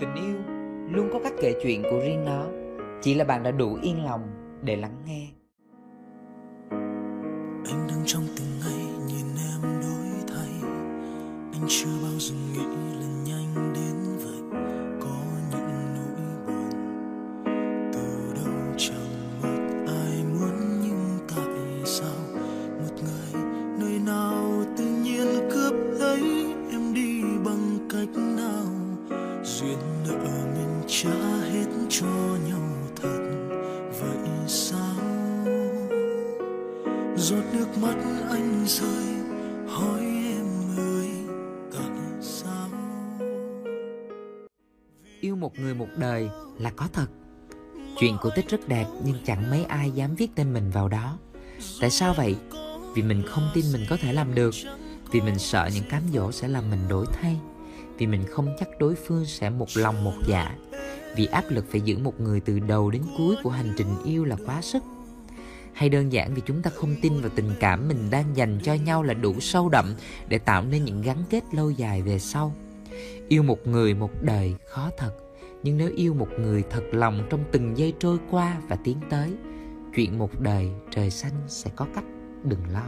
Tình yêu luôn có cách kể chuyện của riêng nó. Chỉ là bạn đã đủ yên lòng để lắng nghe. Anh đang trong từng ngày nhìn em đổi thay. Anh chưa bao giờ nghĩ là nhanh đến vậy. Có những nỗi buồn Từ đâu chẳng một ai muốn, Nhưng tại sao một người nơi nào tự nhiên cướp lấy Em đi bằng cách nào Duyên nợ mình trả hết cho nhau thật. Vậy sao? Giọt nước mắt anh rơi, hỏi em ơi, tại sao? Yêu một người một đời là có thật. Chuyện cổ tích rất đẹp nhưng chẳng mấy ai dám viết tên mình vào đó. Tại sao vậy? Vì mình không tin mình có thể làm được. Vì mình sợ những cám dỗ sẽ làm mình đổi thay. Vì mình không chắc đối phương sẽ một lòng một dạ. Vì áp lực phải giữ một người từ đầu đến cuối của hành trình yêu là quá sức. Hay đơn giản vì chúng ta không tin vào tình cảm mình đang dành cho nhau là đủ sâu đậm để tạo nên những gắn kết lâu dài về sau. Yêu một người một đời khó thật, nhưng nếu yêu một người thật lòng trong từng giây trôi qua và tiến tới, chuyện một đời trời xanh sẽ có cách, đừng lo.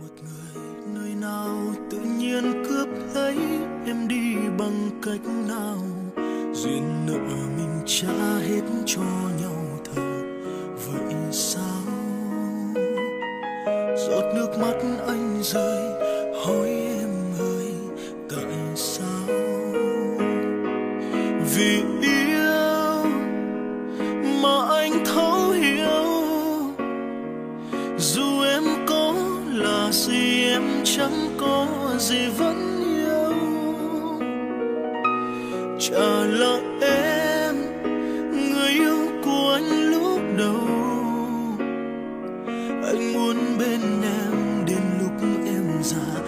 Một người nơi nào tự nhiên cướp lấy cách nào, duyên nợ mình trả hết cho nhau thật vậy sao? Giọt nước mắt anh rơi, hỏi em ơi, tại sao? Vì yêu mà anh thấu hiểu, dù em có là gì, em chẳng có gì vẫn trả lại em, người yêu của anh lúc đầu. Anh muốn bên em đến lúc em già